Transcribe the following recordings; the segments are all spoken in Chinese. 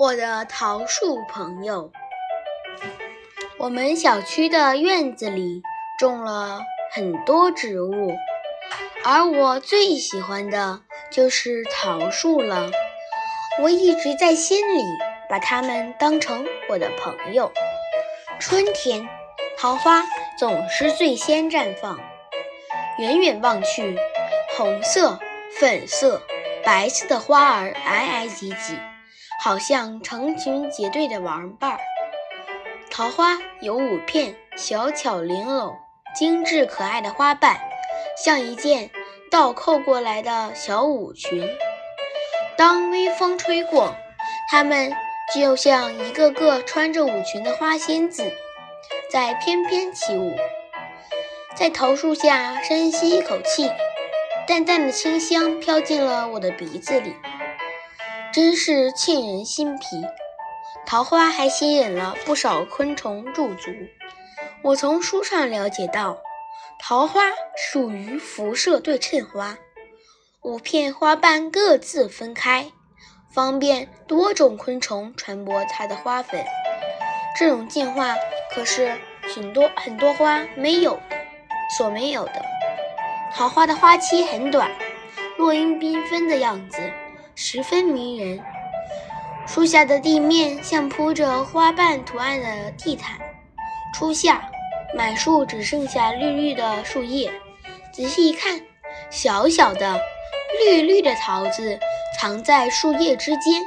我的桃树朋友，我们小区的院子里种了很多植物，而我最喜欢的就是桃树了。我一直在心里把它们当成我的朋友。春天，桃花总是最先绽放，远远望去，红色、粉色、白色的花儿挨挨挤挤。好像成群结队的玩伴儿，桃花有五片小巧玲珑、精致可爱的花瓣，像一件倒扣过来的小舞裙。当微风吹过，它们就像一个个穿着舞裙的花仙子，在翩翩起舞。在桃树下深吸一口气，淡淡的清香飘进了我的鼻子里。真是沁人心脾。桃花还吸引了不少昆虫驻足。我从书上了解到，桃花属于辐射对称花，五片花瓣各自分开，方便多种昆虫传播它的花粉。这种进化可是许多很多花没有的，所没有的。桃花的花期很短，落英缤纷的样子。十分迷人，树下的地面像铺着花瓣图案的地毯。初夏，满树只剩下绿绿的树叶。仔细一看，小小的、绿绿的桃子藏在树叶之间，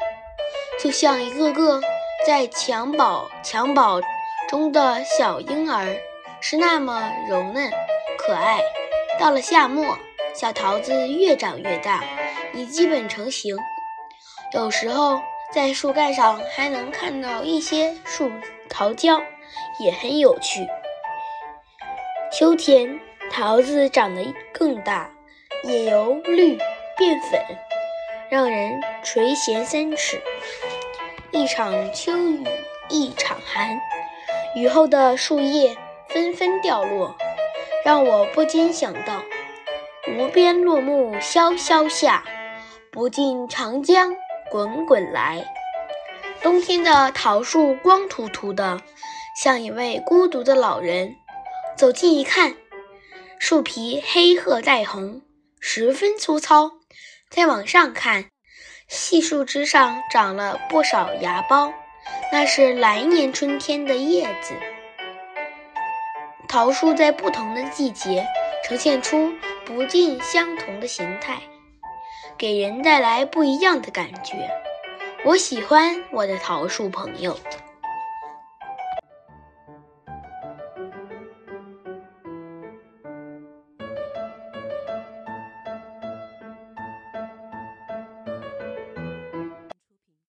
就像一个个在襁褓襁褓中的小婴儿，是那么柔嫩可爱。到了夏末，小桃子越长越大。已基本成型，有时候在树干上还能看到一些树桃胶，也很有趣。秋天，桃子长得更大，也由绿变粉，让人垂涎三尺。一场秋雨一场寒，雨后的树叶纷纷掉落，让我不禁想到：无边落木萧萧下。不尽长江滚滚来。冬天的桃树光秃秃的，像一位孤独的老人。走近一看，树皮黑褐带红，十分粗糙。再往上看，细树枝上长了不少芽苞，那是来年春天的叶子。桃树在不同的季节呈现出不尽相同的形态。给人带来不一样的感觉。我喜欢我的桃树朋友。